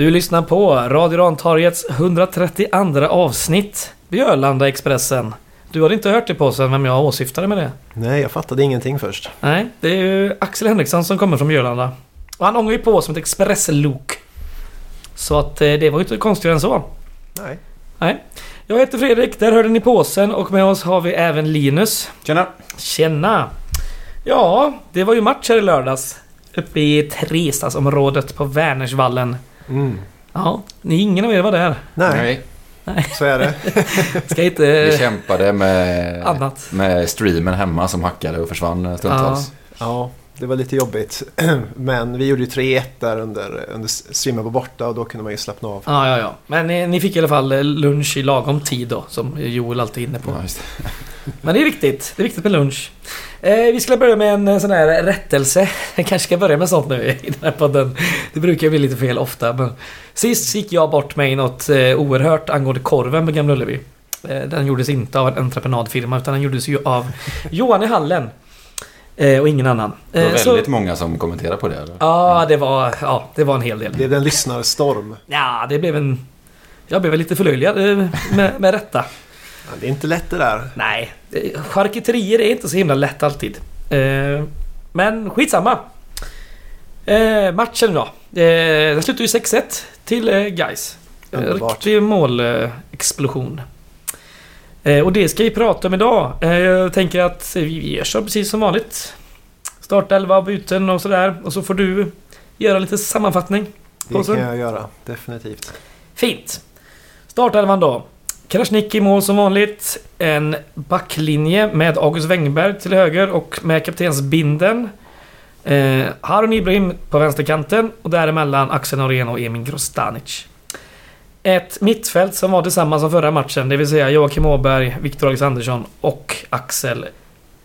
Du lyssnar på Radio Rantorgets 132 avsnitt Björlanda Expressen. Du har inte hört det på sen vem jag åsyftade med det? Nej, jag fattade ingenting först. Nej, det är ju Axel Henriksson som kommer från Björlanda. Och han ångar ju på som ett expresslok. Så att eh, det var ju inte konstigare än så. Nej. Nej. Jag heter Fredrik, där hörde ni påsen och med oss har vi även Linus. Tjena! Tjena! Ja, det var ju match här i lördags. Uppe i Trestadsområdet på Vänersvallen. Mm. Ja, ni ingen av er var där. Nej, Nej, så är det. Ska vi inte... kämpade med, Annat. med streamen hemma som hackade och försvann stundtals. Ja, det var lite jobbigt. Men vi gjorde ju 3-1 där under, under streamen var borta och då kunde man ju slappna av. Ja, ja, ja. Men ni, ni fick i alla fall eh, lunch i lagom tid då, som Joel alltid är inne på. Ja, just det. Men det är viktigt. Det är viktigt med lunch. Eh, vi ska börja med en eh, sån här rättelse. Jag kanske ska börja med sånt nu i den här podden. Det brukar bli lite fel ofta. Men sist gick jag bort mig något eh, oerhört angående korven på Gamla Ullevi. Den gjordes inte av en entreprenadfirma utan den gjordes ju av Johan i Hallen. Och ingen annan. Det var Eh, så- väldigt många som kommenterade på det. Eller? Ja, det var, ja, det var en hel del. Det blev en lyssnarstorm. Ja, det blev en... Jag blev lite förlöjligad med, med rätta. Ja, det är inte lätt det där. Nej, charkuterier är inte så himla lätt alltid. Eh, men skitsamma. Eh, matchen då. Eh, den slutade ju 6-1 till Gais. Riktig målexplosion. Och det ska vi prata om idag. Jag tänker att vi så precis som vanligt. Startelva, byten och sådär. Och så får du göra lite sammanfattning. Det kan jag göra, definitivt. Fint. Startelvan då. Krasniqi i mål som vanligt. En backlinje med August Wengberg till höger och med kaptensbinden. Eh, Harun Ibrahim på vänsterkanten och däremellan Axel Norén och Emin Grostanic. Ett mittfält som var detsamma som förra matchen, det vill säga Joakim Åberg, Viktor Alexandersson och Axel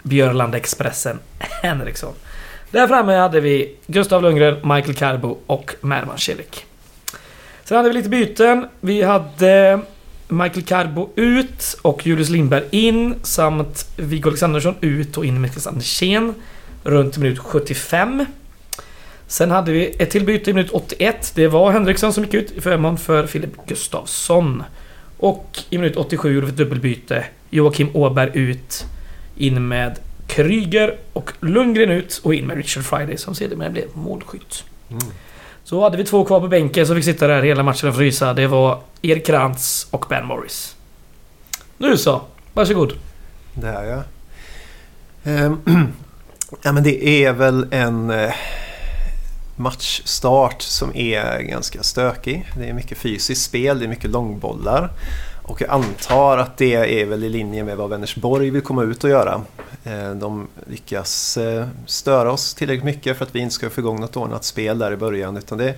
Björland Expressen Henriksson. Där framme hade vi Gustav Lundgren, Michael Carbo och Mervan Celik. Sen hade vi lite byten. Vi hade Michael Carbo ut och Julius Lindberg in samt Viggo Alexandersson ut och in med Christian Andersén runt minut 75. Sen hade vi ett till byte i minut 81. Det var Henriksson som gick ut i förmån för Filip Gustafsson. Och i minut 87 gjorde vi ett dubbelbyte. Joakim Åberg ut. In med Kryger och Lundgren ut och in med Richard Friday som sedermera blev målskytt. Mm. Så hade vi två kvar på bänken som fick sitta där hela matchen och frysa. Det var Erik Krantz och Ben Morris. Nu så, varsågod. Det är jag. Ehm, ja, men det är väl en eh, matchstart som är ganska stökig. Det är mycket fysiskt spel, det är mycket långbollar. Och jag antar att det är väl i linje med vad Vänersborg vill komma ut och göra. Eh, de lyckas eh, störa oss tillräckligt mycket för att vi inte ska få igång något ordnat spel där i början. Utan det,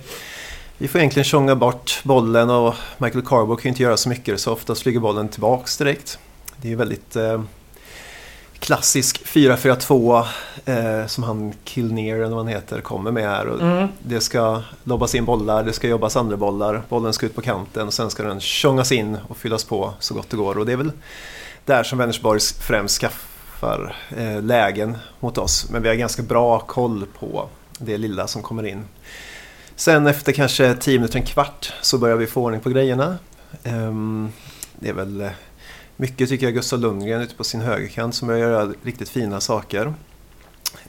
vi får egentligen tjonga bort bollen och Michael Carbo kan ju inte göra så mycket så oftast flyger bollen tillbaks direkt. Det är ju väldigt eh, klassisk 4-4-2 eh, som han Kilner eller vad han heter kommer med här. Och Mm. Det ska lobbas in bollar, det ska jobbas andra bollar, bollen ska ut på kanten och sen ska den tjongas in och fyllas på så gott det går. Och det är väl där som Vänersborgs främst skaffar eh, lägen mot oss. Men vi har ganska bra koll på det lilla som kommer in. Sen efter kanske 10 minuter, en kvart så börjar vi få ordning på grejerna. Ehm, det är väl eh, mycket tycker jag Gustav Lundgren ute på sin högerkant som börjar göra riktigt fina saker.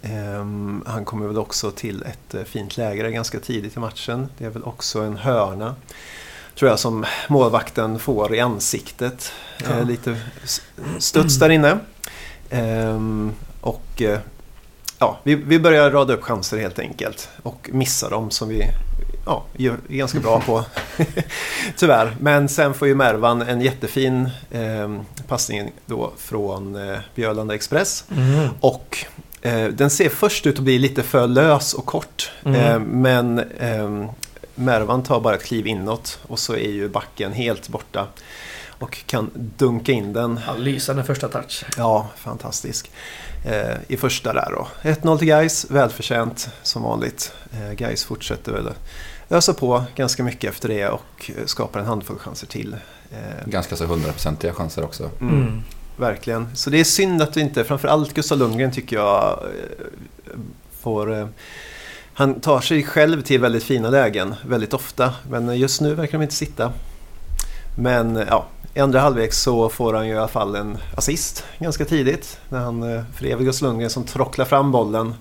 Ehm, han kommer väl också till ett eh, fint läge ganska tidigt i matchen. Det är väl också en hörna tror jag som målvakten får i ansiktet. Ja. Eh, lite s- studs där inne. Ehm, och eh, ja, vi, vi börjar rada upp chanser helt enkelt och missa dem som vi ja, ganska bra på. Tyvärr. Men sen får ju Mervan en jättefin eh, passning då från eh, Björlanda Express. Mm. Och eh, den ser först ut att bli lite för lös och kort. Mm. Eh, men eh, Mervan tar bara ett kliv inåt och så är ju backen helt borta. Och kan dunka in den. Ja, lysande första touch. Ja, fantastisk. Eh, I första där då. 1-0 till Gais, välförtjänt som vanligt. Eh, Gais fortsätter väl ösa på ganska mycket efter det och eh, skapar en handfull chanser till. Eh, Ganska så hundraprocentiga chanser också. mm. Mm. Verkligen. Så det är synd att du inte, framförallt Gustav Lundgren tycker jag eh, får... han tar sig själv till väldigt fina lägen väldigt ofta. Men just nu verkar de inte sitta. Men ja, i andra halvlek så får han ju i alla fall en assist ganska tidigt. När han, eh, för det är Gus Lundgren som trocklar fram bollen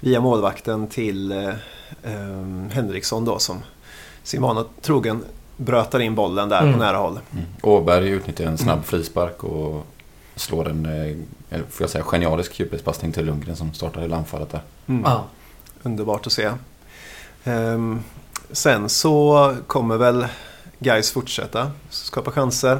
via målvakten till eh, Henriksson då som sin vana trogen brötar in bollen där Mm. på nära håll. Mm. Åberg utnyttjar en snabb frispark och slår en, eh, får jag säga, genialisk djupledspassning till Lundgren som startar hela anfallet där. Mm. Ja. Underbart att se. Ehm, sen så kommer väl Gais fortsätta skapa chanser.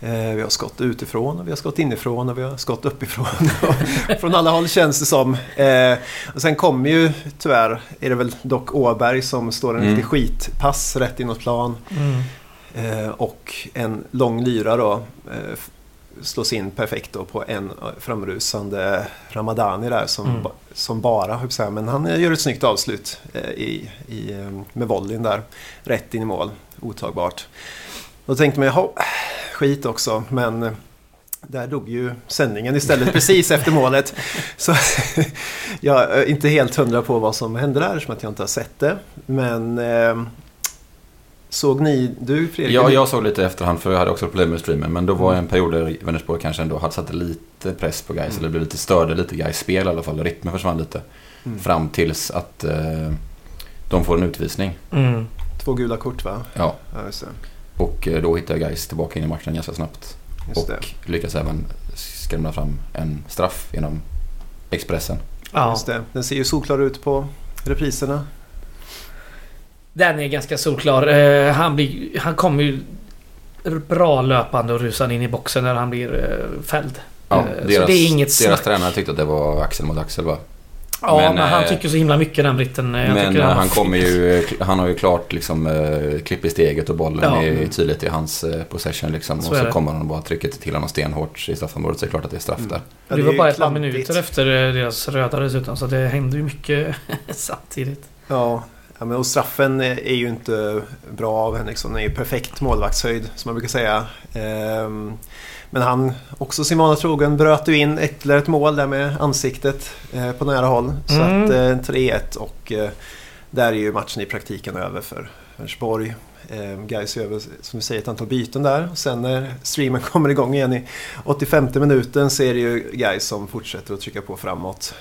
Eh, vi har skott utifrån och vi har skott inifrån och vi har skott uppifrån. Från alla håll känns det som. Eh, och sen kommer ju tyvärr, är det väl dock Åberg som står en Mm. riktig skitpass rätt inåt plan. Mm. Eh, och en lång lyra då slås in perfekt då på en framrusande Ramadani där som, Mm. ba- som bara, men han gör ett snyggt avslut i, i, med volleyn där. Rätt in i mål, otagbart. Då tänkte man, jaha, skit också, men eh, där dog ju sändningen istället precis efter målet. Så jag är inte helt hundra på vad som hände där, som att jag inte har sett det. Men eh, såg ni, du Fredrik? Ja, jag såg lite i efterhand för jag hade också problem med streamen. Men då var en period där Vänersborg kanske ändå hade satt lite press på guys Mm. Eller blev lite störde lite guys spel i alla fall. Rytmen försvann lite. Mm. Fram tills att eh, de får en utvisning. Mm. Två gula kort va? Ja, Ja. Och eh, då hittade guys tillbaka in i matchen ganska snabbt. Just det. och lyckas även skrämma fram en straff genom Expressen. Ja. Just det. Den ser ju solklar ut på repriserna. Den är ganska solklar. Eh, han, blir, han kommer ju bra löpande och rusande in i boxen när han blir eh, fälld. Ja, Eh, så deras, det är inget deras tränare tyckte att det var axel mot axel va? Ja, men, Men, han eh, tycker så himla mycket den britten. Jag Men var han kommer ju, han har ju klart liksom eh, klipp i steget och bollen Ja. är tydligt i hans eh, possession liksom. Så och så det. kommer han och bara trycker till honom stenhårt i straffområdet så är det klart att det är straff Mm. där. Ja, det är var bara ett par minuter efter deras röda dessutom. Så det hände ju mycket samtidigt. Ja, ja men och straffen är ju inte bra av Henriksson. Den är ju perfekt målvaktshöjd som man brukar säga. Ehm, men han, också sin vana trogen, bröt ju in ytterligare ett mål där med ansiktet eh, på nära håll. Så Mm. att eh, 3-1 och eh, där är ju matchen i praktiken över för Vänersborg. Eh, Gais över, som du säger, ett antal byten där. Och sen när streamen kommer igång igen i 85 minuten så är det ju Gais som fortsätter att trycka på framåt.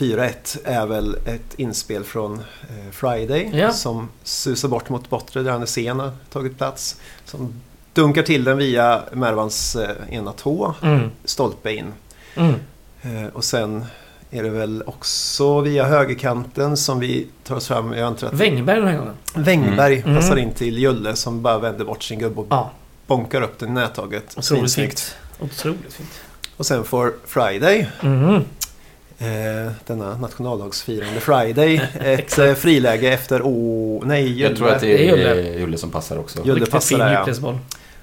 Ehm, 4-1 är väl ett inspel från eh, Friday Ja. som susar bort mot bortre där Andersén har tagit plats. Som dunkar till den via Mervans eh, ena tå, Mm. stolpe in. Mm. Eh, och sen är det väl också via högerkanten som vi tar oss fram. Jag antar att Wängberg den här gången. Wängberg Mm. passar Mm. in till Julle som bara vänder bort sin gubbe och Ja, bonkar upp den i nättaget. otroligt fint. Otroligt fint. Och sen får Friday Mm. Eh, denna nationaldagsfirande Friday. Ett eh, friläge efter, oh, nej, Julle. Jag tror att det Det är Julle. Julle, som passar också. Julle Riktigt passar fin där, ja.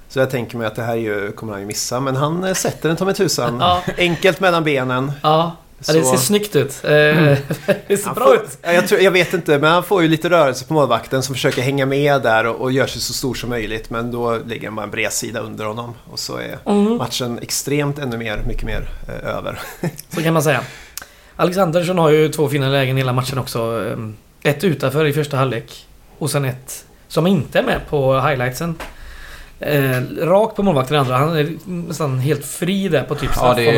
Så jag tänker mig att det här är ju, kommer han ju missa. Men han eh, sätter den ta mig tusan. Ja. Enkelt mellan benen. Ja, ja, det Så- ser snyggt ut. Eh, det ser Han bra får, ut. Ja, jag, tror, jag vet inte, men han får ju lite rörelse på målvakten som försöker hänga med där och, och gör sig så stor som möjligt. Men då ligger han bara en bredsida under honom. Och så är Mm. matchen extremt ännu mer, mycket mer eh, över. Så kan man säga. Alexandersson har ju två fina lägen hela matchen också. Ehm, Ett utanför i första halvlek. Och sen ett som inte är med på highlightsen. Eh, rakt på målvakten andra. Han är nästan helt fri där på typ Ja, det.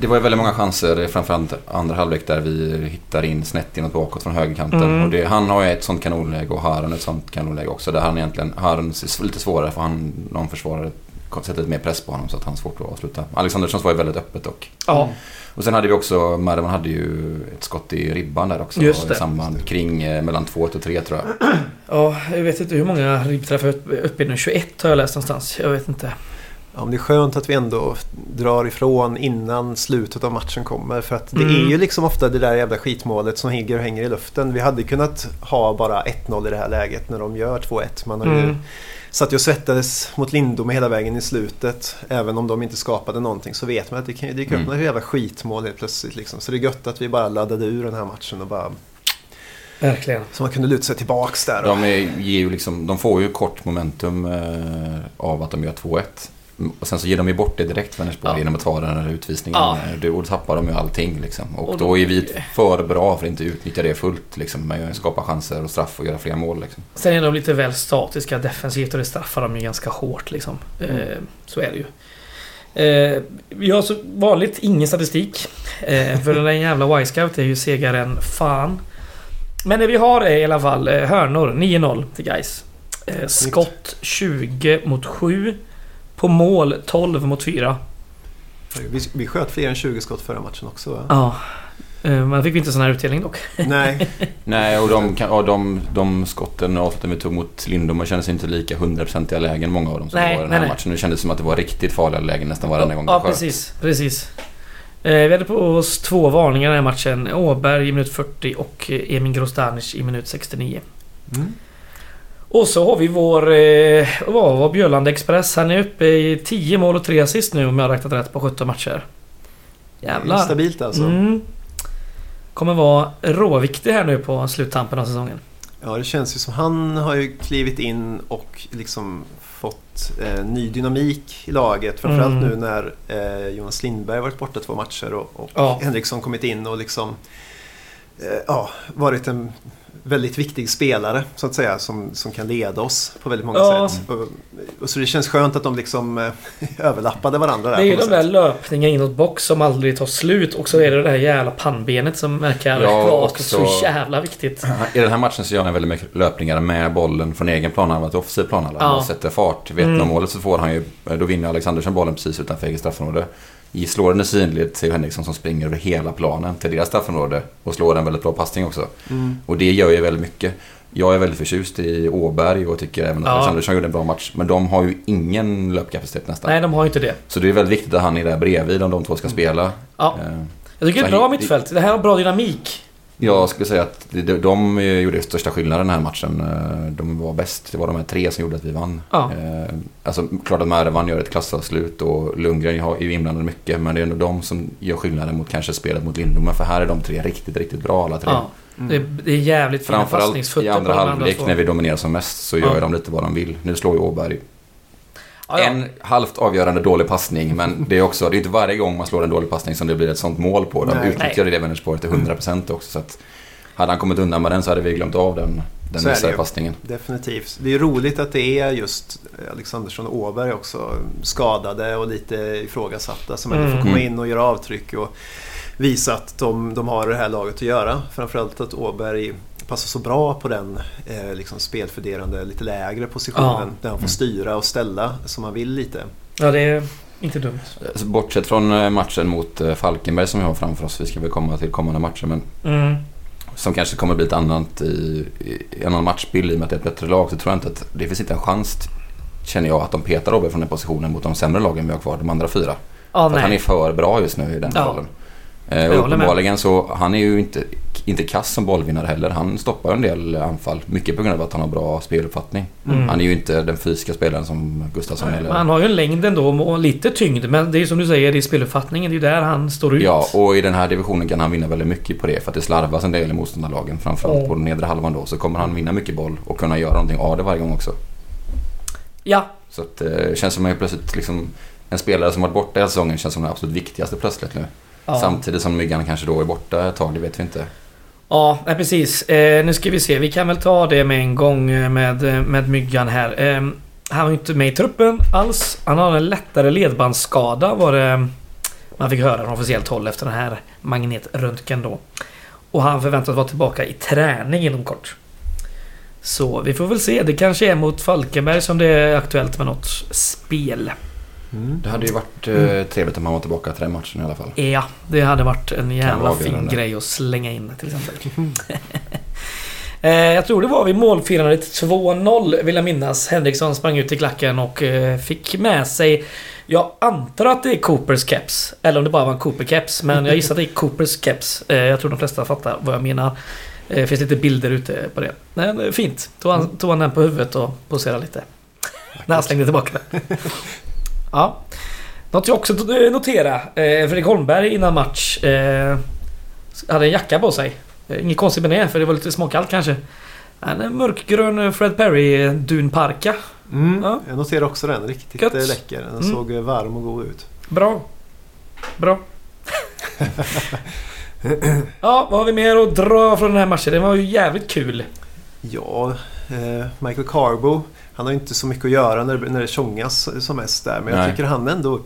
Det var ju väldigt många chanser, framförallt andra halvlek, där vi hittar in snett inåt bakåt från högerkanten. Mm. Och det, han har ju ett sånt kanonläge och Harun ett sånt kanonläge också. Där han egentligen, Harun är lite svårare för han, någon försvarare sätter lite mer press på honom så att han har svårt att avsluta. Alexanderssons var ju väldigt öppet dock. Ja, Och sen hade vi också, Mervan hade ju ett skott i ribban där också. Just det. I samband kring eh, mellan 2 och 3 tror jag. ja, jag vet inte hur många ribbträffar uppe i nu. 21 har jag läst någonstans. Jag vet inte. Ja, men det är skönt att vi ändå drar ifrån innan slutet av matchen kommer. För att det Mm. är ju liksom ofta det där jävla skitmålet som ligger och hänger i luften. Vi hade kunnat ha bara 1-0 i det här läget när de gör 2-1. Man har ju Satt ju och svettades mot Lindome hela vägen i slutet. Även om de inte skapade någonting så vet man att det kan ju dyka upp Mm. några jävla skitmål helt plötsligt. Liksom. Så det är gött att vi bara laddade ur den här matchen och bara... Verkligen. Så man kunde luta sig tillbaks där. De, är, ger ju liksom, de får ju kort momentum eh, av att de gör 2-1. Och sen så ger de ju bort det direkt Vänersborg Ja. genom att ta den här utvisningen. Ja. Då då tappar de ju allting liksom. Och, Och då då- är vi för bra för att inte utnyttja det fullt liksom. Med att skapa chanser och straff och göra fler mål liksom. Sen är de lite väl statiska defensivt och det straffar de ju ganska hårt liksom. Eh, så är det ju. Eh, vi har så vanligt ingen statistik. Eh, för den där jävla Y-scout är ju segare än fan. Men det vi har är i alla fall eh, hörnor 9-0 till guys. Eh, skott 20 mot 7. På mål 12 mot 4. Vi, vi sköt fler än 20 skott förra matchen också va? Ja. Eh, men fick vi inte sån här utdelning dock. Nej, Nej, och de, och de, de skotten och avsluten vi tog mot Lindom kändes inte lika hundraprocentiga lägen många av dem som Nej, var i den här nej. matchen. Det kändes som att det var riktigt farliga lägen nästan varenda gång Ja, sköt. precis. precis. Eh, vi hade på oss två varningar i den här matchen. Åberg i minut 40 och eh, Emin Grostanic i minut 69. mm. Och så har vi vår... Eh, vad var Björlande Express? Han är uppe i 10 mål och 3 assist nu om jag har räknat rätt på 17 matcher. Jävlar. stabilt alltså. Mm. Kommer vara råviktig här nu på sluttampen av säsongen. Ja, det känns ju som han har ju klivit in och liksom fått eh, ny dynamik i laget. Framförallt Mm. nu när eh, Jonas Lindberg varit borta två matcher och, och Ja. Henriksson kommit in och liksom eh, ja, varit en väldigt viktig spelare så att säga som, som kan leda oss på väldigt många Ja. sätt. Och, och så det känns skönt att de liksom eh, överlappade varandra där. Det är ju de där löpningarna inåt box som aldrig tar slut och så är det det här jävla pannbenet som verkar Ja, vara så jävla viktigt. I den här matchen så gör han väldigt mycket löpningar med bollen från egen planhalva till offensiv planhalva. Ja. Han sätter fart. Vid Mm. 1-0-målet så får han ju, då vinner Alexandersson bollen precis utanför eget straffområde. I i sidled till Henriksson som springer över hela planen till deras straffområde. Och slår en väldigt bra passning också. Mm. Och det gör ju väldigt mycket. Jag är väldigt förtjust i Åberg och tycker även att Ja. Alexandersson gjorde en bra match. Men de har ju ingen löpkapacitet nästan. Nej, de har ju inte det. Så det är väldigt viktigt att han är där bredvid om de två ska spela. Ja. Eh, Jag tycker det är ett bra mittfält. Det här har bra dynamik. Jag skulle säga att de, de gjorde största skillnaden den här matchen. Eh, De var bäst. Det var de här tre som gjorde att vi vann. Ja. Eh, Alltså klart att Mervan gör ett klassavslut och Lundgren har- är ju inblandad mycket. Men det är ändå de som gör skillnaden mot kanske spelet mot Lindom. För här är de tre riktigt, riktigt bra alla tre. Ja. Det, är, det är jävligt fina Framförallt i andra halvlek när vi dominerar som mest så gör Ja. de lite vad de vill. Nu slår ju Åberg Ja, ja. en halvt avgörande dålig passning. Men det är också, det är inte varje gång man slår en dålig passning som det blir ett sånt mål på. De Nej. utnyttjar det Vänersborg till 100% också. Så att hade han kommit undan med den så hade vi glömt av den, den missade passningen. Definitivt. Det är roligt att det är just Alexandersson och Åberg också skadade och lite ifrågasatta som ändå Mm. får komma Mm. in och göra avtryck och visa att de, de har det här laget att göra. Framförallt att Åberg passar så bra på den eh, liksom spelfördelande lite lägre positionen Ja. där han får Mm. styra och ställa som han vill lite. ja, det är inte dumt. Alltså, bortsett från eh, matchen mot eh, Falkenberg som vi har framför oss. Vi ska väl komma till kommande matcher. Men Mm. som kanske kommer bli ett annat i, i en annan matchbild i och med att det är ett bättre lag. Så tror jag inte att det finns inte en chans, känner jag, att de petar Åberg från den positionen mot de sämre lagen vi har kvar. De andra fyra. Ja, För att han är för bra just nu i den Ja. rollen. Eh, uppenbarligen så, han är ju inte, inte kass som bollvinnare heller. Han stoppar en del anfall. Mycket på grund av att han har bra speluppfattning. Mm. Han är ju inte den fysiska spelaren som Gustafsson Nej, eller... han har ju en längd ändå och lite tyngd. Men det är som du säger, det är speluppfattningen. Det är där han står ut. Ja, och i den här divisionen kan han vinna väldigt mycket på det. För att det slarvas en del i motståndarlagen. Framförallt Mm. på den nedre halvan då. Så kommer han vinna mycket boll och kunna göra någonting av det varje gång också. ja. Så att, eh, det känns som att plötsligt liksom... En spelare som varit borta hela säsongen känns som den absolut viktigaste plötsligt nu. Ja. Samtidigt som Myggan kanske då är borta ett tag, det vet vi inte. Ja, nej, precis. Eh, nu ska vi se. Vi kan väl ta det med en gång eh, med, eh, med Myggan här. Eh, han var ju inte med i truppen alls. Han har en lättare ledbandsskada var det eh, man fick höra från officiellt håll efter den här magnetröntgen då. Och han förväntas vara tillbaka i träning inom kort. Så vi får väl se. Det kanske är mot Falkenberg som det är aktuellt med något spel. Det hade ju varit Mm. eh, trevligt om han var tillbaka till den matchen i alla fall. Ja, det hade varit en jävla fin grej att slänga in till exempel. eh, jag tror det var vid målfirandet 2-0 vill jag minnas. Henriksson sprang ut i klacken och eh, fick med sig jag antar att det är Coopers keps. Eller om det bara var en Cooper keps. Men jag gissar att det är Coopers keps. Eh, jag tror de flesta fattar vad jag menar. Eh, Det finns lite bilder ute på det. Men eh, fint. Tog han, tog han den på huvudet och poserade lite. När han slängde tillbaka den. Ja. Något jag också notera. Eh, Fredrik Holmberg innan match eh, hade en jacka på sig. Eh, inget konstigt med det, för det var lite småkallt kanske. En mörkgrön Fred Perry dunparka Mm, Ja. Jag noterar också den. Riktigt Gött. eh, läcker. Den Mm. såg eh, varm och god ut. Bra. Bra. ja, vad har vi mer att dra från den här matchen? Den var ju jävligt kul. Ja, eh, Michael Carbo. Han har ju inte så mycket att göra när, det- när det tjongas som mest där. Men jag Nej. tycker han ändå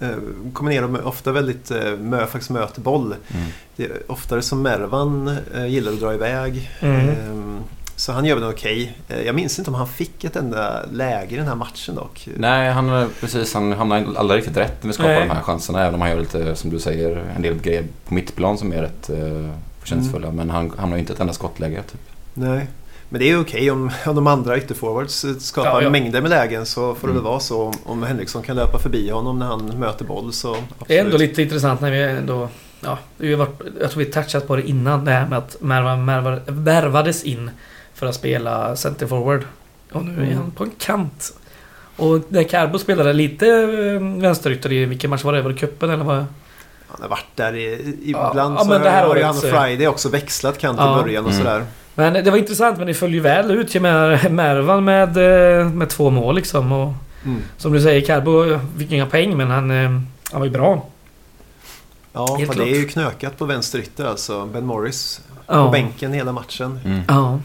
eh, kommer ner och ofta väldigt eh, mö, faktiskt möter boll. Mm. Det är oftare som Mervan eh, gillar att dra iväg. Mm. Ehm, så han gör väl okej. Eh, jag minns inte om han fick ett enda läge i den här matchen dock. Nej, han, precis, han hamnar aldrig riktigt rätt när vi skapar Nej. de här chanserna. Även om han gör lite, som du säger, en del grejer på mittplan som är rätt eh, förtjänstfulla. Mm. Men han, har ju inte ett enda skottläge. Typ. Nej. Men det är okej om, om de andra ytterforwards eh, skapar Ja, ja. mängder med lägen så får det väl Mm. vara så. Om, om Henriksson kan löpa förbi honom när han möter boll så absolut. Det är ändå lite intressant när vi ändå... Ja, vi har varit, jag tror vi touchat på det innan det här med att Merva, värvades in för att spela center forward. Och nu är Mm. han på en kant. Och när Carbo spelade lite eh, vänsterytter i vilken match var det? Var det cupen eller vad? Han har varit där i, Ja, ibland ja, så men det här har han och Friday också växlat kant i Ja. början och Mm. Men det var intressant men det föll ju väl ut ju med Mervan med, eh, med två mål liksom. Och Mm. som du säger, Carbo fick inga poäng men han, eh, han var ju bra. Ja, Helt det är ju knökat på vänster ytter alltså. Ben Morris på Ja. bänken hela matchen. Mm. Ja.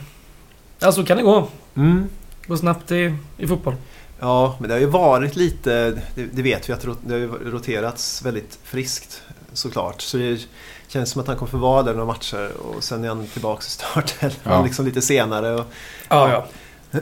Ja, så kan det gå. Mm. Gå snabbt i, i fotboll. Ja, men det har ju varit lite, det, det vet vi att det har roterats väldigt friskt såklart. Så det känns som att han kommer få vara där några matcher och sen är han tillbaka i startelvan Ja. liksom lite senare. Och, Ja, ja.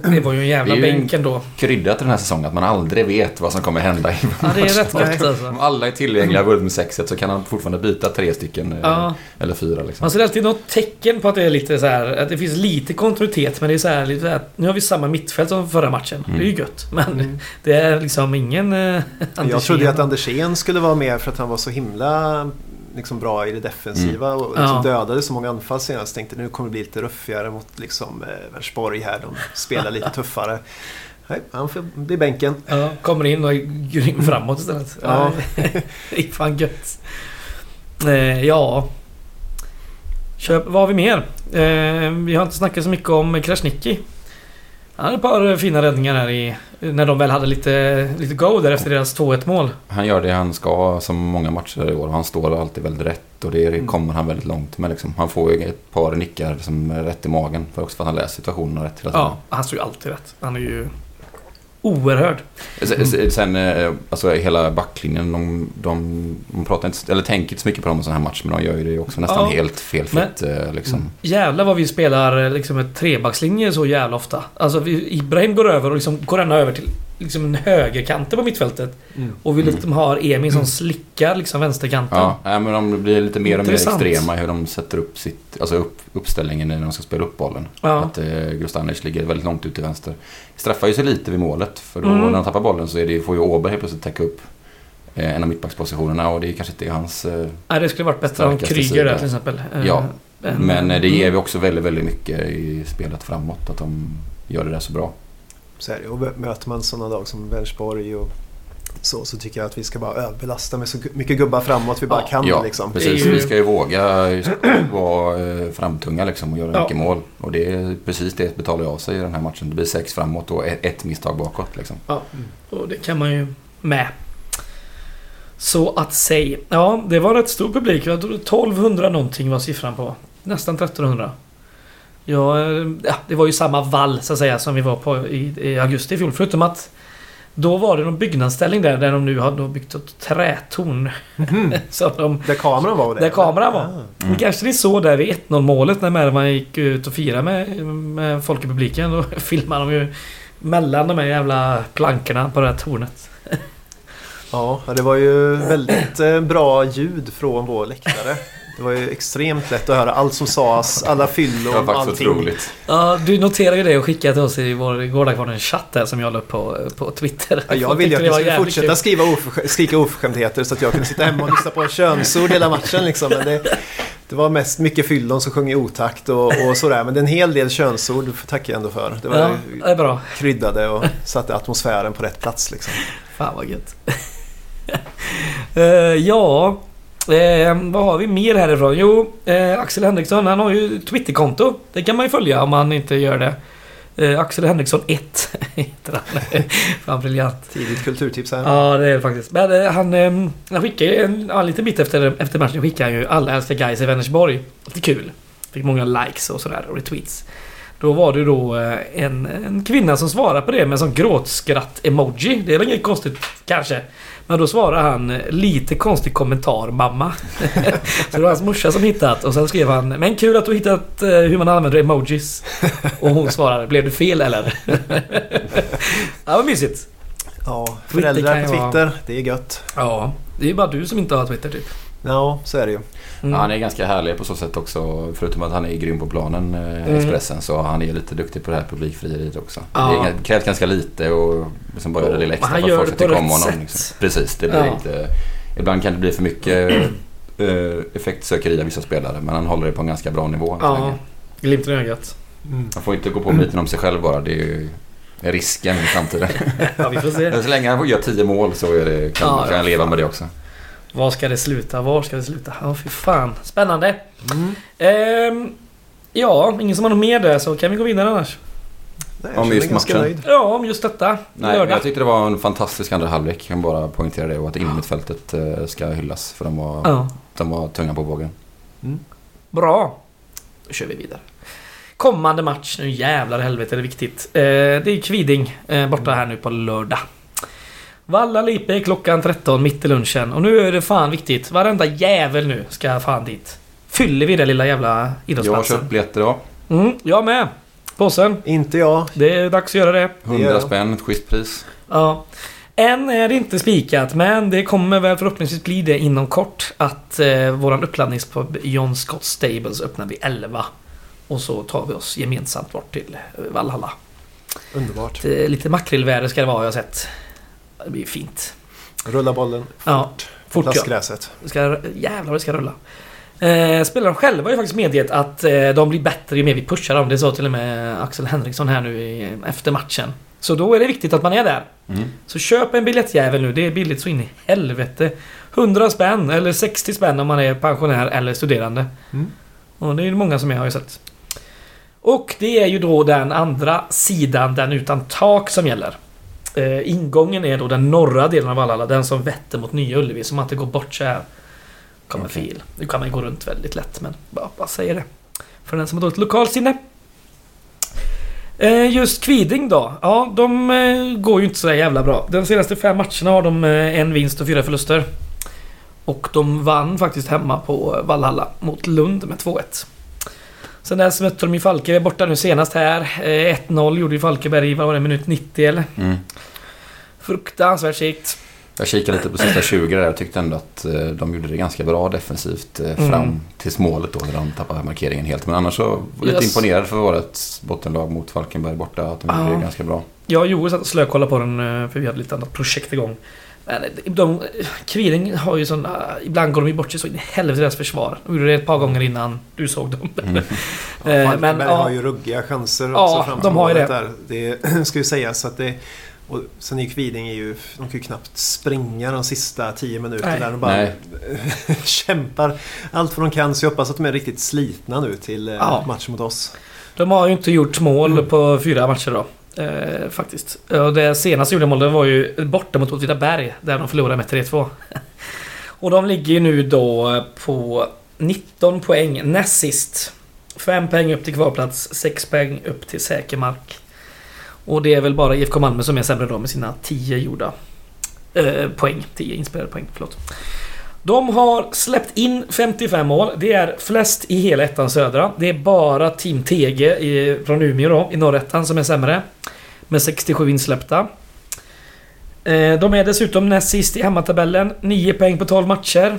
Det var ju en jävla bänk ändå. Kryddat den här säsongen att man aldrig vet vad som kommer hända i Ja, det är rätt gott alltså. Om alla är tillgängliga med 6 så kan han fortfarande byta tre stycken. eh, Ja. Eller fyra liksom. Man ser alltid något tecken på att det är lite så här, att det finns lite kontinuitet men det är så här, lite så här nu har vi samma mittfält som förra matchen. Mm. Det är ju gött. Men Mm. det är liksom ingen... Eh, Jag trodde ju att Andersén skulle vara med för att han var så himla liksom, bra i det defensiva och liksom Ja. dödade så många anfall senast. Tänkte nu kommer det bli lite ruffigare mot liksom, eh, Vänersborg här. De spelar lite tuffare. Nej, han får bli bänken. Ja, kommer in och är grym framåt istället. Ja. det är fan gött. Eh, ja. Köp, vad har vi mer? Eh, vi har inte snackat så mycket om Krasniqi. Han hade ett par fina räddningar här i... När de väl hade lite, lite go där efter deras 2-1 mål. Han gör det han ska som många matcher i år. Han står alltid väldigt rätt och det Mm. kommer han väldigt långt med. Liksom. Han får ju ett par nickar som är rätt i magen. För också för att han läser situationerna rätt hela tiden. Ja, han står ju alltid rätt. Han är ju oerhörd. Sen- Sen, eh, alltså hela backlinjen, de, de, de pratar inte, eller tänker inte så mycket på dem en sån här match, men de gör ju det också nästan Ja. helt felfritt. eh, Liksom. Mm. Jävlar vad vi spelar liksom ett trebackslinje så jävla ofta. Alltså vi, Ibrahim går över och liksom går han över till liksom en högerkante på mittfältet. Mm. Och vi Mm. liksom har Emil som slickar liksom vänsterkanten. Ja, men de blir lite mer och mer extrema i hur de sätter upp sitt, alltså upp, uppställningen när de ska spela upp bollen. Ja. Att eh, Grostanic ligger väldigt långt ut till vänster. Straffar ju sig lite vid målet, för då Mm. när han tappar bollen så är det, får ju Åberg helt plötsligt täcka upp eh, en av mittbackspositionerna och det är kanske inte hans... Eh, Nej, det skulle varit bättre om Kryger där till exempel. Eh, Ja, än- men eh, det ger Mm. ju också väldigt, väldigt mycket i spelet framåt att de gör det där så bra. Så är det. Och möter man sådana lag som Vänersborg och så, så tycker jag att vi ska bara överbelasta med så mycket gubbar framåt vi bara Ja, kan. Ja, liksom. precis. Vi ska ju våga vara eh, framtunga liksom och göra Ja. mycket mål. Och det är precis det betalar jag av sig i den här matchen. Det blir sex framåt och ett, misstag bakåt liksom. Ja, och det kan man ju med. Så att säga. Ja, det var rätt stor publik. Jag tror 1200 någonting var siffran på. Nästan 1300. Ja, eh, ja, det var ju samma vall så att säga som vi var på i, i augusti i fjol. Förutom att då var det någon byggnadsställning där, där de nu har byggt ett trätorn. Mhm. så de, Där kameran var det? Där kameran var. Ah. Mm. Kanske ni såg där vid 1-0 målet när Mervan gick ut och firade med, med folk i publiken. Då filmade de ju mellan de här jävla plankorna på det här tornet. Ja, det var ju väldigt eh, bra ljud från vår läktare. Det var ju extremt lätt att höra allt som sades, alla Det fyllon, var faktiskt allting. otroligt. Ja, du noterade ju det och skickade till oss i vår Gårdakvarnens chatt där som jag la upp på, på Twitter. Ja, jag ville ju att det ni skulle fortsätta kul. skriva oförs- skrika oförskämdheter så att jag kunde sitta hemma och lyssna på en könsord hela matchen. Liksom. Men det, det var mest mycket fyllon som sjöng i otakt och, och sådär. Men det är en hel del könsord, det tackar jag ändå för. Det var Ja, det är bra. kryddade och satte atmosfären på rätt plats. Liksom. Fan vad gött. Eh, ja, eh, vad har vi mer härifrån? Jo, eh, Axel Henriksson han har ju Twitterkonto. Det kan man ju följa om man inte gör det. Eh, Axel Henriksson 1 heter han. Fan briljant. Tidigt kulturtips här. Ja, det är det faktiskt. Men eh, han, eh, han skickade ju en, ja, lite bit efter, efter matchen skickade han ju Alla älskar guys i Vänersborg. Lite kul. Fick många likes och sådär och retweets. Då var det då eh, en, en kvinna som svarade på det med sån gråtskratt-emoji. Det är väl inget konstigt kanske. Men då svarade han eh, lite konstig kommentar mamma. så det var hans morsa som hittat och sen skrev han Men kul att du hittat eh, hur man använder emojis. Och hon svarade Blev det fel eller? ja, vad mysigt. Ja, Twitter föräldrar på ju vara- Twitter, det är gött. Ja, det är bara du som inte har Twitter typ. Ja, så är det ju. Mm. Ja, han är ganska härlig på så sätt också. Förutom att han är grym på planen, eh, Mm. Expressen, så han är lite duktig på det här publikfrieriet också. Ja. Det krävs ganska lite och liksom bara göra det lilla Men extra han för att folk ska tycka om honom. Liksom. Precis, det blir Ja. inte... Ibland kan det bli för mycket eh, effektsökeri av vissa spelare, men han håller det på en ganska bra nivå. Ja, glimten i ögat. Mm. Han får inte gå på myten om sig själv bara. Det är ju risken i framtiden. Ja, vi får se. så länge han gör tio mål så är det, kan, Ja, kan ja, han leva med det också. Var ska det sluta? Var ska det sluta? Ja, fy fan. Spännande. Mm. Ehm, ja, ingen som har något mer där så kan vi gå vidare annars. Nej, Om just matchen. Ja, om just detta. Nej, Lördag. jag tyckte det var en fantastisk andra halvlek. Jag kan bara poängtera det och att innermittfältet eh, ska hyllas. För de var, Ja, de var tunga på vågen. bra. Då kör vi vidare. Kommande match. Nu jävlar i helvete är det viktigt. Eh, det är Kviding eh, borta här nu på lördag. Valla Lipe klockan 13 mitt i lunchen. Och nu är det fan viktigt. Varenda jävel nu ska fan dit. Fyller vi den lilla jävla Jag har idrottsplatsen. köpt biljetter idag. Mm, jag med. Påsen. Inte jag. Det är dags att göra det. 100 Ja. spänn, ett schysst pris. Ja. Än är det inte spikat, men det kommer väl förhoppningsvis bli det inom kort. Att eh, våran uppladdningspub John Scott Stables öppnar vid 11. Och så tar vi oss gemensamt bort till Valhalla. Underbart. Är lite makrillväder ska det vara, har jag sett. Det blir fint. Rulla bollen Ja, fort ja. Plastgräset. Det ska, jävlar vad det ska rulla. Eh, spelarna själva har ju faktiskt medgett att eh, de blir bättre ju mer vi pushar dem. Det sa till och med Axel Henriksson här nu i, efter matchen. Så då är det viktigt att man är där. Mm. Så köp en biljettjävel nu. Det är billigt så in i helvete. 100 spänn eller 60 spänn om man är pensionär eller studerande. Mm. Och det är många som är har jag sett. Och det är ju då den andra sidan, den utan tak, som gäller. Eh, ingången är då den norra delen av Vallhalla, den som vetter mot Nya Ullevi, så man inte går bort så här. Kommer Okej. fel. Nu kan man gå runt väldigt lätt, men bara, bara säger det. För den som har dåligt lokalsinne. Eh, just Kviding då. Ja, de eh, går ju inte så jävla bra. De senaste fem matcherna har de eh, en vinst och fyra förluster. Och de vann faktiskt hemma på eh, Valhalla mot Lund med 2-1. Sen dess mötte de ju Falkenberg borta nu senast här. Eh, 1-0 gjorde ju Falkenberg i, var det, minut 90 eller? Mm. Fruktansvärt segt. Jag kikade lite på sista 20 där. Jag tyckte ändå att eh, de gjorde det ganska bra defensivt eh, Mm. fram tills målet då när de tappade markeringen helt. Men annars så var jag lite Yes. imponerad för ett bottenlag mot Falkenberg borta. Att de gjorde det ganska bra. Jag och Joel satt och slökollade på den eh, för vi hade lite annat projekt igång. Men eh, de, Kviding har ju sån... eh, Ibland går de ju bort sig så in i helvete deras försvar. De gjorde det ett par gånger innan du såg dem. Mm. Eh, Falkenberg men, ja. har ju ruggiga chanser Ja, också fram till de har ju det. Där. Det ska ju sägas att det... Och sen är ju Kviding är ju, de kan ju knappt springa de sista tio minuterna. Där de bara kämpar allt vad de kan. Så jag hoppas att de är riktigt slitna nu till Ja. matchen mot oss. De har ju inte gjort mål Mm. på fyra matcher då. Eh, faktiskt. Och det senaste gjorda målet var ju borta mot Åtvidaberg. Där de förlorade med 3-2. Och de ligger ju nu då eh, på 19 poäng näst sist. 5 poäng upp till kvalplats, 6 poäng upp till säker mark. Och det är väl bara IFK Malmö som är sämre då med sina 10 gjorda eh, poäng. 10 inspelade poäng, förlåt. De har släppt in 55 mål. Det är flest i hela ettan södra. Det är bara Team TG i, från Umeå då, i norrettan som är sämre. Med 67 insläppta. Eh, de är dessutom näst sist i hemmatabellen. 9 poäng på 12 matcher.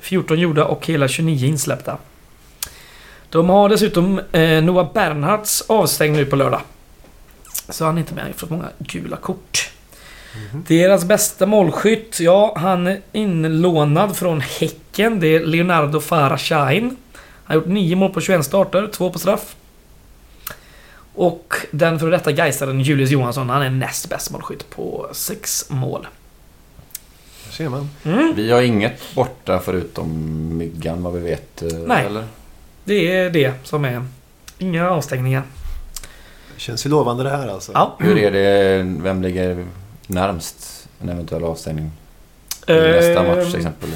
14 gjorda och hela 29 insläppta. De har dessutom eh, Noah Bernhards avstängd nu på lördag. Så han är inte med. Han har fått många gula kort. Mhm. Deras bästa målskytt, ja, han är inlånad från Häcken. Det är Leonardo Farah Shahin. Han har gjort 9 mål på 21 starter, 2 på straff. Och den före detta Gaisaren Julius Johansson, han är näst bäst målskytt på 6 mål. Där ser man. Mm. Vi har inget borta förutom Myggan vad vi vet. eh, Nej. Eller? Det är det som är. Inga avstängningar. Känns ju lovande det här alltså. Ja. Hur är det, vem ligger närmst en eventuell avstängning? I nästa match till Ehm, exempel?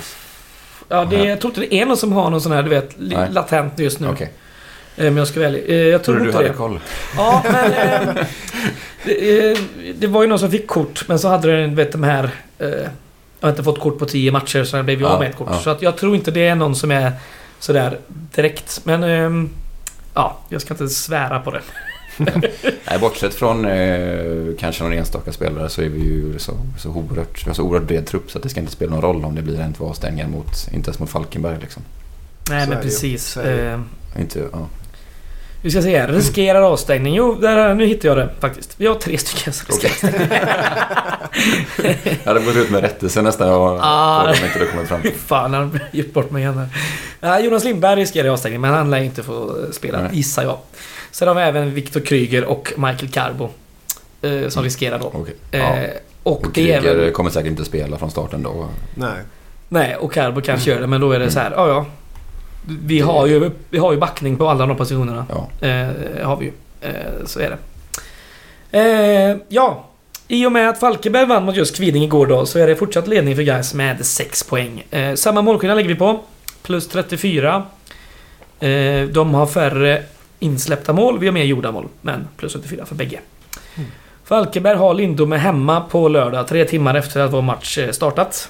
Ja, det, jag tror inte det är någon som har någon sån här, du vet, Nej. latent just nu. Okej. Eh, Men jag ska välja. Eh, Jag tror Tror du du inte hade det. koll? Ja, men... Eh, det, eh, det var ju någon som fick kort, men så hade den, vet de här... Eh, jag har inte fått kort på 10 matcher, så jag blev ju av med ett kort. ja. Så att jag tror inte det är någon som är sådär direkt. Men... ehm, ja, jag ska inte svära på det. Nej, bortsett från eh, kanske någon enstaka spelare så är vi ju så, så oerhört, vi har så oerhört bred trupp så att det ska inte spela någon roll om det blir en, två avstängningar mot, inte ens mot Falkenberg liksom. Nej, Så men precis. Eh, Inte, ja. vi ska se här. Riskerar avstängning. Jo, där, nu hittar jag det faktiskt. Vi har tre stycken som riskerar avstängning. Jag hade gått ut med rättelse nästan jag Ah. om inte det kommit fram. Fan, han har gjort bort mig igen här. Ja, Jonas Lindberg riskerar avstängning, men han lär inte få eh, spela, Nej. gissar jag. Sen har vi även Viktor Kryger och Michael Carbo. Eh, som riskerar då. Okej. Eh, Ja. och, Och det Kryger väl... kommer säkert inte spela från starten då. Nej. Nej, och Carbo kanske gör det, men då är det Mm. så här, ja ja. Vi har, ju, vi har ju backning på alla de positionerna. Ja. Eh, har vi ju. Eh, så är det. Eh, ja. I och med att Falkenberg vann mot just Kviding igår då så är det fortsatt ledning för Gais med 6 poäng. Eh, samma målskillnad ligger vi på. Plus 34. Eh, de har färre insläppta mål. Vi har mer gjorda mål. Men plus 34 för bägge. Mm. Falkenberg har Lindome hemma på lördag. Tre timmar efter att vår match eh, startat.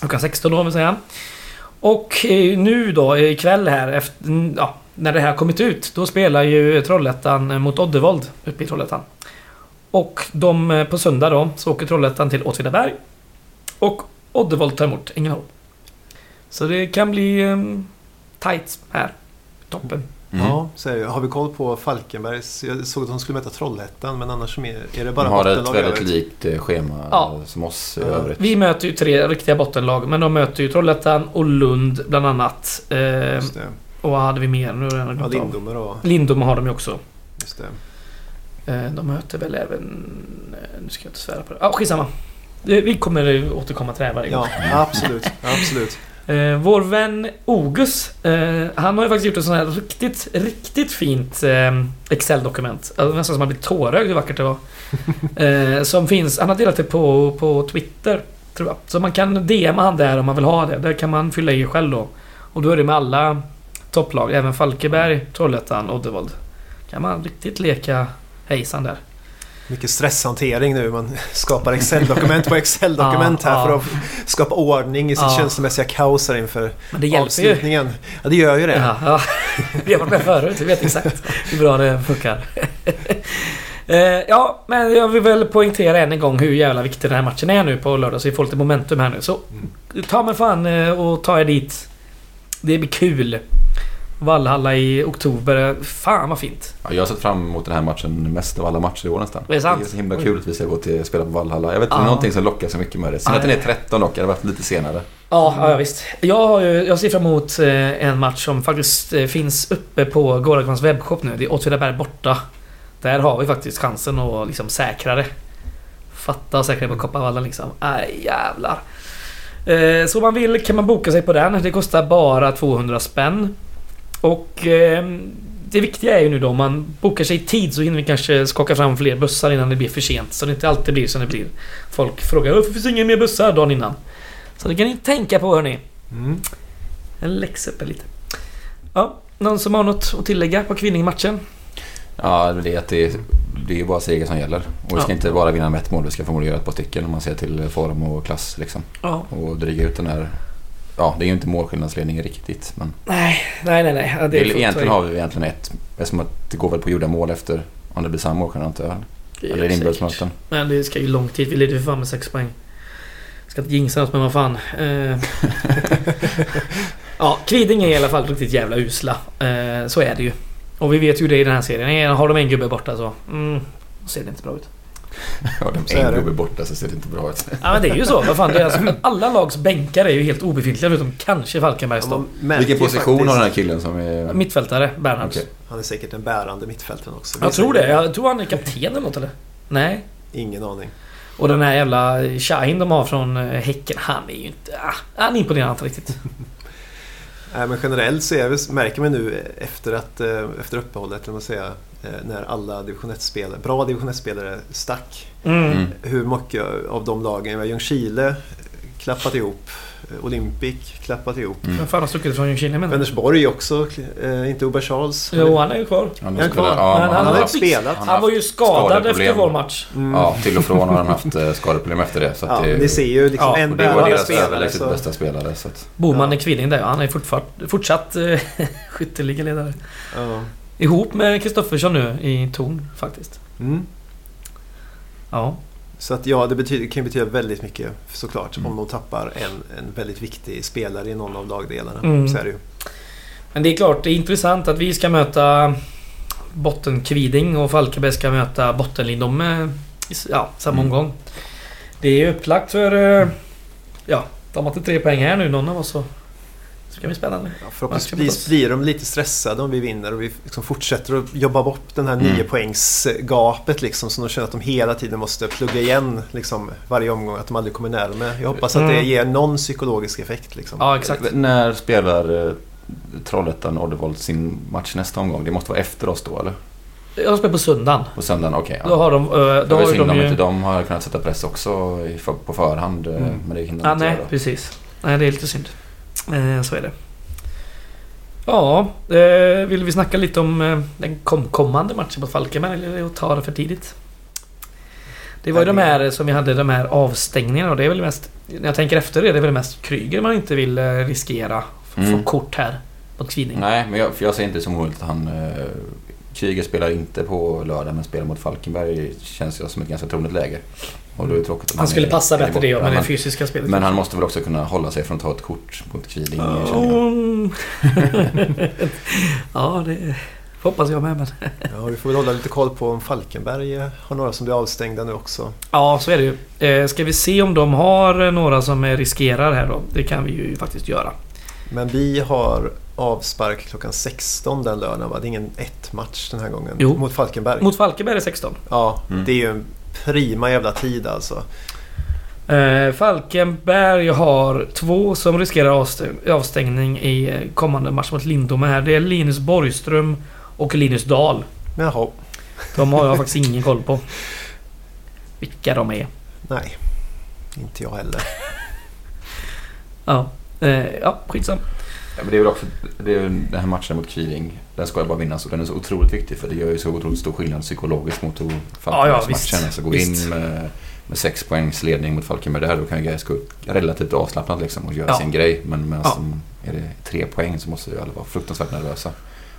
Klockan 16 då vill säga. Och eh, nu då ikväll här efter, ja, när det här kommit ut. Då spelar ju Trollhättan mot Oddevold uppe i Trollhättan. Och de eh, på söndag då så åker Trollhättan till Åtvidaberg. Och Oddevold tar emot Ängelholm. Så det kan bli um, tight här. Toppen. Mm. Ja, så. Har vi koll på Falkenbergs? Jag såg att de skulle möta Trollhättan men annars är är det bara De har ett bottenlag i väldigt likt eh, schema Ja. som oss i Ja. övrigt. Vi möter ju tre riktiga bottenlag. Men de möter ju Trollhättan och Lund bland annat. Eh, och vad hade vi mer? Nu har jag Ja. Lindome då. Lindom har de ju också. Just det. Eh, De möter väl även... eh, Nu ska jag inte svära på det. Ja, skitsamma. Det- Vi kommer återkomma till det här varje gång. Ja, absolut. absolut. Eh, vår vän Ogus, eh, han har ju faktiskt gjort ett sånt här riktigt, riktigt fint eh, Excel-dokument. Alltså, nästan som man blir tårögd hur vackert det var. Eh, som finns, han har delat det på, på Twitter, tror jag. Så man kan DMa han där om man vill ha det. Där kan man fylla i själv då. Och då är det med alla topplag, även Falkenberg, Trollhättan, Oddevold. Kan man riktigt leka hejsan där. Mycket stresshantering nu. Man skapar Excel-dokument på Excel-dokument här för att skapa ordning i sitt känslomässiga kaos här inför Men det hjälper ju. avslutningen. Ja, det gör ju det. Ja, ja. Vi har varit med förut, vi vet exakt hur bra det funkar. Eh, ja, men jag vill väl poängtera än en gång hur jävla viktig den här matchen är nu på lördag så vi får lite momentum här nu. Så ta mig fan eh, och ta er dit. Det blir kul. Vallhalla i oktober. Fan vad fint. Ja, jag har sett fram emot den här matchen mest av alla matcher i år nästan. Det är sant. Det är så himla kul att vi ska gå till spela på Valhalla. Jag vet inte, Ja. någonting som lockar så mycket med det. Sen att den är ja. 13 dock, det hade varit lite senare. Ja, ja, ja visst. Jag, har ju, jag ser fram emot eh, en match som faktiskt eh, finns uppe på Gårdagans webbshop nu. Det är Åtvidaberg borta. Där har vi faktiskt chansen att liksom säkra det. Fatta och säkra det på Kopparvallen liksom. Aj jävlar. Eh, så om man vill kan man boka sig på den. Det kostar bara 200 spänn. Och eh, det viktiga är ju nu då om man bokar sig i tid så hinner vi kanske skaka fram fler bussar innan det blir för sent. Så det inte alltid blir som det blir. Folk frågar varför finns det inga mer bussar dagen innan? Så det kan ni tänka på hörni. Mm. En läxa upp lite. Ja, någon som har något att tillägga på Kvinning-matchen? Ja, det är att det, det är ju bara seger som gäller. Och vi ska Ja. inte bara vinna med ett mål, vi ska förmodligen göra ett par stycken om man ser till form och klass liksom. Ja. Och dryga ut den här... Ja, det är ju inte målskillnadsledning riktigt men... Nej, nej, nej. nej. Ja, Det är egentligen har vi egentligen ett... Eftersom att det går väl på gjorda mål efter... Om det blir samma målskillnad. Det är Eller säkert. inbördsmöten. Men det ska ju lång tid. Vi leder för fan med 6 poäng. Ska inte jinxa något men vad fan. Eh. ja, Kviding är i alla fall riktigt jävla usla. Eh, så är det ju. Och vi vet ju det i den här serien. Har de en gubbe borta så... Mm, ser det inte bra ut. Har de en det. gubbe borta så ser det inte bra ut. Ja men det är ju så. Vad fan, det är alltså, alla lags bänkar är ju helt obefintliga förutom kanske Falkenbergs Ja, Vilken position faktiskt- har den här killen som är... Mittfältare, Bernhards. Okej. Han är säkert en bärande mittfältare också. Jag tror det. Jag tror han är kapten eller något eller? Nej. Ingen aning. Och den här jävla Shahin de har från eh, Häcken, han är ju inte... Ah, han imponerar inte riktigt. Nej, men generellt så är märker man nu efter, att, eh, efter uppehållet, eller man säga, eh, när alla division 1-spelare, bra division 1-spelare stack. Mm. Mm. Hur mycket av de lagen, Ljungskile klappat ihop, Olympic klappat ihop. Mm. Vem fan har stuckit från Ljungskile menar du? Vänersborg också, eh, inte Oberg Charles. Jo, han är ju kvar. Är han spelar- kvar? ja, han han Han har inte spelat. han var ju skadad efter vår match. Mm. Ja, till och från har han haft eh, skadeproblem efter det. Så att Ja, det, ni ser ju liksom Ja, en det var deras spelare. överlägset Så, bästa spelare. Så att, Boman Ja. är kvilling där. Han är fortfart, fortsatt eh, skytteligaledare. ja. Ihop med Kristoffersson nu i Torn faktiskt. Mm. Ja. Så att ja, det betyder, kan ju betyda väldigt mycket såklart Mm. om de tappar en, en väldigt viktig spelare i någon av lagdelarna. Mm. Så är det ju. Men det är klart, det är intressant att vi ska möta Bottenkviding och Falkenberg ska möta s- ja, samma Mm. omgång. Det är upplagt för... eh, Ja, de har inte tre poäng här nu någon av oss så... Det ska bli spännande. Ja, förhoppningsvis blir de lite stressade om vi vinner och vi liksom fortsätter att jobba bort den här Mm. nio poängsgapet liksom, så de känner att de hela tiden måste plugga igen liksom, varje omgång, att de aldrig kommer närmare. Jag hoppas att det Mm. ger någon psykologisk effekt. Liksom. Ja, exakt. När spelar eh, Trollhättan Oddevold sin match nästa omgång? Det måste vara efter oss då eller? Jag spelar på söndagen. På söndagen? Okej. Då ja. har de... eh, Det Då var har ju synd de om ju... inte de har kunnat sätta press också på förhand. eh, Mm. Men det hinner Ja, de inte nej, göra. precis. Nej, det är lite synd. Eh, så är det. Ja, eh, vill vi snacka lite om eh, den kom kommande matchen mot Falkenberg eller är det att ta det för tidigt? Det var ju de här som vi hade, de här avstängningarna och det är väl mest... När jag tänker efter det, det är väl mest Kryger man inte vill riskera. Få Mm. kort här mot Kviding. Nej, men jag, för jag ser inte som omöjligt att han... Kryger spelar inte på lördag men spelar mot Falkenberg känns ju som ett ganska troligt läge. Och då är tråkigt om Han skulle är- passa är bättre det ja, med det men, fysiska spelet. men han måste väl också kunna hålla sig från att ta ett kort mot Kviding. Mm. ja, det hoppas jag med. Men... Ja, vi får väl hålla lite koll på om Falkenberg har några som blir avstängda nu också. Ja, så är det ju. Eh, ska vi se om de har några som riskerar här då? Det kan vi ju faktiskt göra. Men vi har avspark klockan 16 den lördagen va? Det är ingen ett-match den här gången. Jo. Mot Falkenberg. Mot Falkenberg är 16. Ja, Mm. det är ju en prima jävla tid alltså. Eh, Falkenberg har två som riskerar avstäng- avstängning i eh, kommande match mot Lindome här. Det är Linus Borgström och Linus Dahl. Jaha, De har jag faktiskt ingen koll på. Vilka de är. nej. Inte jag heller. Ja, eh, ja skitsam. Ja, men det är väl också det är den här matchen mot Kviding. Den ska jag bara vinnas och den är så otroligt viktig för det gör ju så otroligt stor skillnad psykologiskt mot Ja, ja, matchen. Alltså gå in med, med sex poängs ledning mot Falkenberg där då kan ju Gais gå upp relativt avslappnat liksom och göra Ja. sin grej. Men medan Ja. är det tre poäng så måste ju alla vara fruktansvärt nervösa.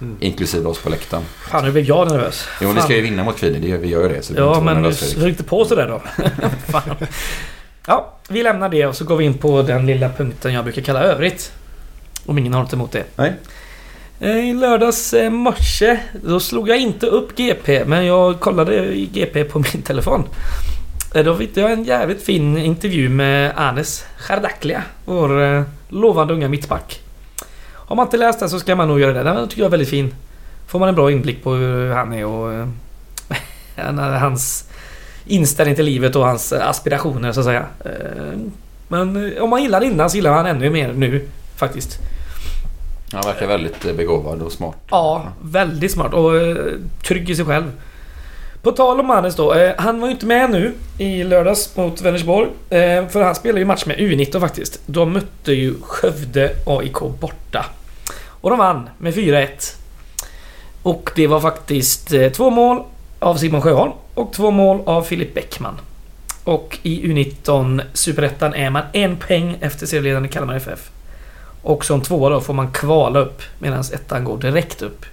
Mm. Inklusive oss på läktaren. Fan, nu blev jag nervös. Jo, vi Fan. ska ju vinna mot Kviding. Det vi gör ju det. Så vi Ja, men hur inte på sådär då? Fan. Ja, vi lämnar det och så går vi in på den lilla punkten jag brukar kalla övrigt. Om ingen har något emot det. Nej. Eh, I lördags eh, morse, då slog jag inte upp GP, men jag kollade i GP på min telefon. Eh, Då fick jag en jävligt fin intervju med Anes Chardaklia, vår lovande unga mittback. Har man inte läst den så ska man nog göra det. Den tycker jag är väldigt fin. Får man en bra inblick på hur han är och hans inställning till livet och hans aspirationer så att säga. Men om man gillar innan så gillar man ännu mer nu faktiskt. Han verkar väldigt eh, begåvad och smart. Ja, väldigt smart och eh, trygg i sig själv. På tal om Hannes då. Eh, han var ju inte med nu i lördags mot Vänersborg. Eh, för han spelade ju match med U19 faktiskt. De mötte ju Skövde AIK borta. Och de vann med 4-1. Och det var faktiskt eh, två mål av Simon Sjöholm och två mål av Filip Bäckman. Och i U19 Superettan är man en poäng efter serieledande Kalmar FF. Och som tvåa då får man kvala upp medan ettan går direkt upp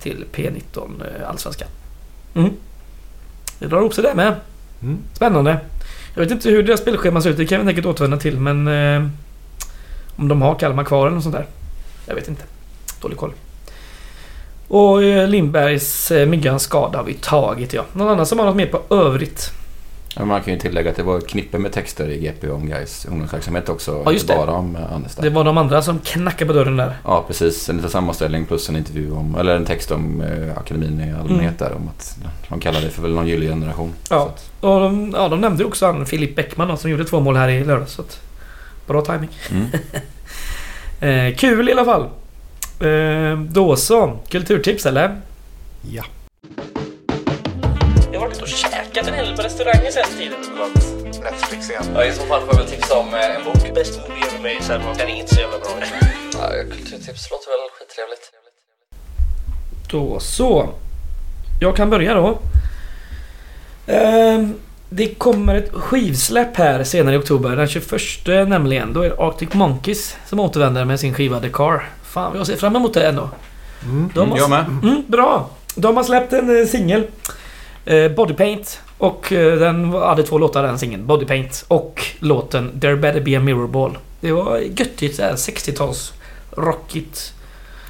till P19 eh, Allsvenskan. Mm. Det drar ihop sig det med. Mm. Spännande. Jag vet inte hur deras spelschema ser ut. Det kan vi säkert återvända till men... Eh, om de har Kalmar kvar eller något sånt där. Jag vet inte. Dålig koll. Och eh, Lindbergs eh, Myggans skada har vi tagit ja. Någon annan som har något mer på övrigt? Ja, man kan ju tillägga att det var ett knippe med texter i GP om Gais ungdomsverksamhet också. Ja, just det. bara om eh, Anders där. Det var de andra som knackade på dörren där. Ja, precis. En liten sammanställning plus en intervju om, eller en text om eh, akademin i allmänhet där om att de kallar det för väl någon gyllene generation. Ja. Så att, Och de, ja, de nämnde ju också han Filip Bäckman som gjorde två mål här i lördags. Så att, bra timing. mm. Eh, kul i alla fall. Eh, då så. Kulturtips eller? Ja. Jag har varit och käkat en hel på restauranger sen tiden. Netflix igen. Ja, I så fall får jag väl tipsa om eh, en bok. Bäst movie ever made. Den är inte så jävla bra. Ja, kulturtips låter väl skittrevligt. Då så. Jag kan börja då. Ehm, det kommer ett skivsläpp här senare i oktober. Den 21 nämligen. Då är det Arctic Monkeys som återvänder med sin skiva The Car. Fan, jag ser fram emot det ändå. Mm. De har, Jag med. mm, bra! De har släppt en eh, singel. Eh, Body Paint. Och eh, den hade två låtar den singeln. Body Paint och låten There Better Be A Mirror Ball. Det var göttigt såhär 60-tals rockigt.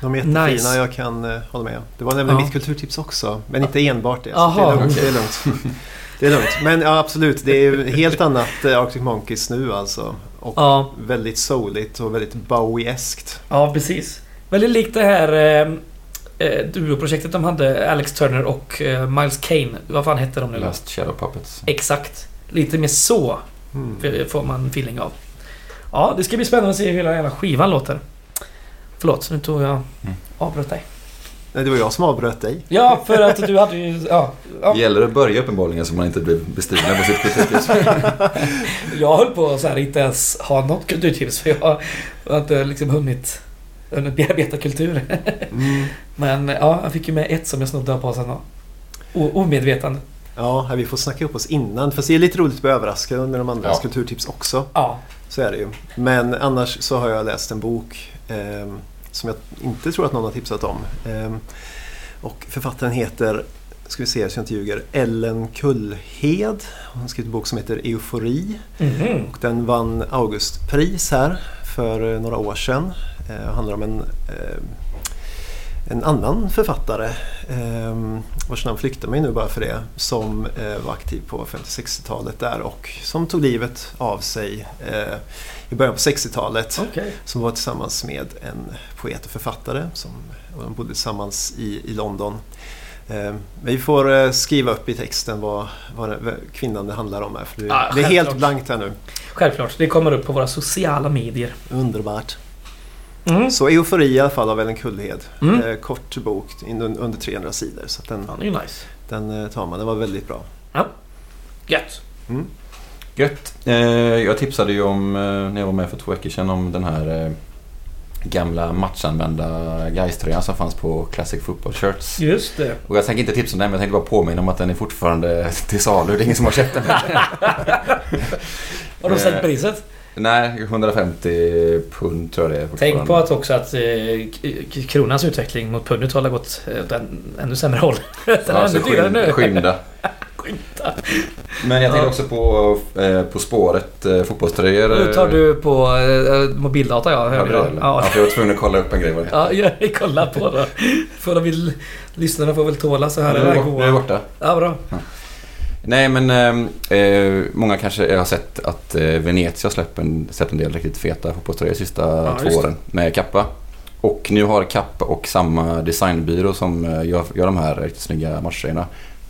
De är jättefina, Nice. jag kan eh, hålla med. Det var nämligen Ja. mitt kulturtips också. Men inte enbart det. så Aha, det, är lugnt, det är lugnt. Det är lugnt. Men ja, absolut, det är helt annat eh, Arctic Monkeys nu alltså. Och Ja, väldigt souligt och väldigt Bowie-eskt. ja precis. Väldigt likt det här eh, eh, duoprojektet de hade. Alex Turner och eh, Miles Kane. Vad fan hette de nu? Last Shadow Puppets. Exakt. Lite mer så Mm. får man feeling av. Ja, det ska bli spännande att se hur hela jävla skivan låter. Förlåt, nu tog jag Mm. avbröt dig. Nej, det var jag som avbröt dig. Ja, för att du hade ju... Ja, ja. Det gäller att börja uppenbarligen så man inte blir bestulen på sitt kulturtips. Jag höll på att så här, inte ens ha något kulturtips för jag har inte liksom hunnit, hunnit bearbeta kultur. Mm. Men ja, jag fick ju med ett som jag snodde av påsen då. O- Omedvetande. Ja, vi får snacka upp oss innan. Fast det är lite roligt att bli överraskad med de andras Ja. kulturtips också. Ja. Så är det ju. Men annars så har jag läst en bok eh, som jag inte tror att någon har tipsat om. Eh, och författaren heter, ska vi se så jag inte ljuger, Ellen Kullhed. Hon har skrivit en bok som heter Eufori. Mhm. Och den vann Augustpris här för eh, några år sedan. Eh, handlar om en, eh, en annan författare eh, vars namn flyktar mig nu bara för det. Som eh, var aktiv på 50-60-talet där och som tog livet av sig i början på 60-talet. Okej. Som var tillsammans med en poet och författare som och de bodde tillsammans i, i London. Eh, vi får eh, skriva upp i texten vad, vad det- vad kvinnan det handlar om här. För det, Ja, det är helt blankt här nu. Självklart, det kommer upp på våra sociala medier. Underbart. Mm. Så Eufori i alla fall av Ellen Kullhed. Mm. Eh, kort bok under 300 sidor. Så att den, Ja, det är ju nice. den eh, tar man. Den var väldigt bra. Gött. Mm. Gött. Eh, jag tipsade ju om, eh, när jag var med för två veckor sedan, om den här eh, gamla matchanvända Gais-tröjan som fanns på Classic Football Shirts. Just det. Och jag tänker inte tipsa om den, men jag tänkte bara påminna om att den är fortfarande till salu. Det är ingen som har köpt den. Har de sänkt Eh, priset? Nej, 150 pund tror jag det är Tänk på att också att eh, kronans utveckling mot pundet har gått eh, åt en ännu sämre håll. Den är Ja, så ännu dyrare nu. skynda, skynda. Men jag tänkte Ja. också på eh, På spåret eh, fotbollströjor. Nu tar du på eh, mobildata ja. Ja, hörde jag. det. Ja, Ja, för jag var tvungen att kolla upp en grej. Ja, jag kollar på det. För de vill, lyssnarna får väl tåla så här. bort- nu är borta. Ja, bra. Nej men eh, eh, många kanske har sett att eh, Venezia släppt en, släppt en del riktigt feta fotbollströjor de sista Ja, två åren med Kappa. Och nu har Kappa och samma designbyrå som eh, gör, gör de här riktigt snygga matchtröjorna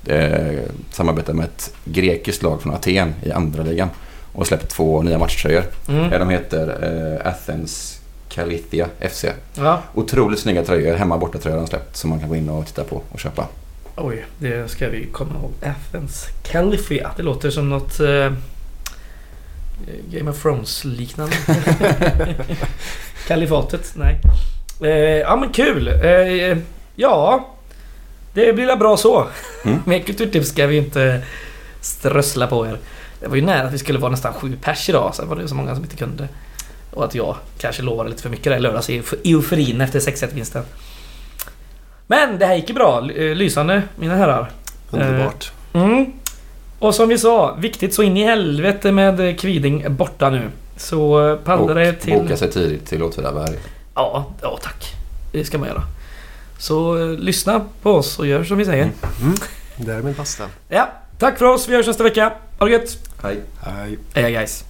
eh, samarbetar med ett grekiskt lag från Aten i andra ligan och släppt två nya matchtröjor. Mm. Eh, De heter eh, Athens Kalithia FC. Ja. Otroligt snygga tröjor, hemma borta tröjor de släppt som man kan gå in och titta på och köpa. Oj, det ska vi komma ihåg. Athens Califia. Det låter som något eh, Game of Thrones-liknande. Kalifatet? Nej. Eh, ja men kul. Eh, ja, det blir väl bra så. Mm. Mer kulturtips ska vi inte strössla på er. Det var ju nära att vi skulle vara nästan sju pers idag. Sen var det så många som inte kunde. Och att jag kanske lovade lite för mycket där i lördags i euf- euforin efter 6-1-vinsten. Men det här gick ju bra. Eh, Lysande, mina herrar. Underbart. Mm. Och som vi sa, viktigt så in i helvete med Kviding borta nu. Så eh, paddla dig Och till... boka sig tidigt till Åtvidaberg. Ja, ja tack. Det ska man göra. Så eh, lyssna på oss och gör som vi säger. Mm. Mm. Där är min pasta. Ja, tack för oss. Vi hörs nästa vecka. Ha det gött. Hej. Hej. Hej guys.